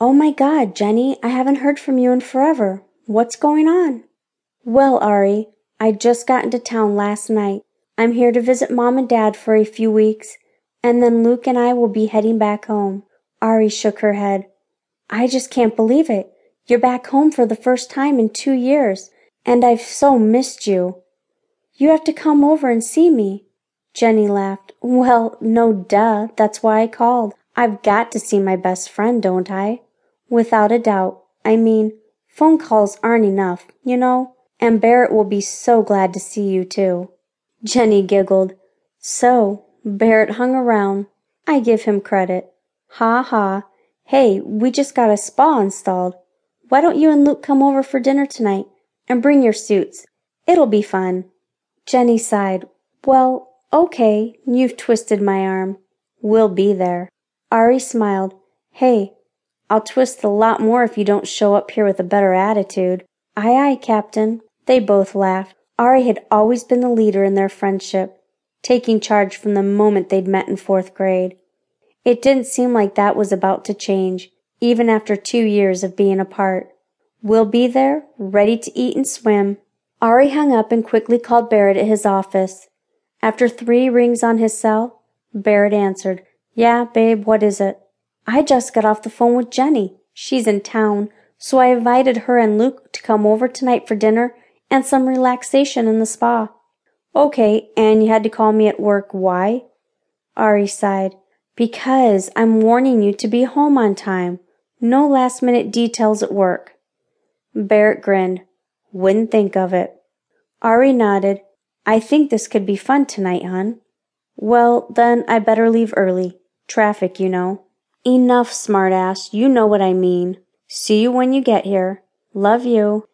Oh my god, Jenny, I haven't heard from you in forever. What's going on? Well, Ari, I just got into town last night. I'm here to visit mom and dad for a few weeks, and then Luke and I will be heading back home. Ari shook her head. I just can't believe it. You're back home for the first time in two years, and I've so missed you. You have to come over and see me. Jenny laughed. Well, no duh, that's why I called. I've got to see my best friend, don't I? Without a doubt. I mean, phone calls aren't enough, you know, and Barrett will be so glad to see you too. Jenny giggled. So, Barrett hung around. I give him credit. Ha ha. Hey, we just got a spa installed. Why don't you and Luke come over for dinner tonight? And bring your suits. It'll be fun. Jenny sighed. Well, okay, you've twisted my arm. We'll be there. Ari smiled. Hey, I'll twist a lot more if you don't show up here with a better attitude. Aye, aye, Captain. They both laughed. Ari had always been the leader in their friendship, taking charge from the moment they'd met in fourth grade. It didn't seem like that was about to change, even after two years of being apart. We'll be there, ready to eat and swim. Ari hung up and quickly called Barrett at his office. After three rings on his cell, Barrett answered, Yeah, babe, what is it? I just got off the phone with Jenny. She's in town, so I invited her and Luke to come over tonight for dinner and some relaxation in the spa. Okay, and you had to call me at work. Why? Ari sighed. Because I'm warning you to be home on time. No last minute details at work. Barrett grinned. Wouldn't think of it. Ari nodded. I think this could be fun tonight, hon. Well, then I better leave early. Traffic, you know. Enough, smartass. You know what I mean. See you when you get here. Love you.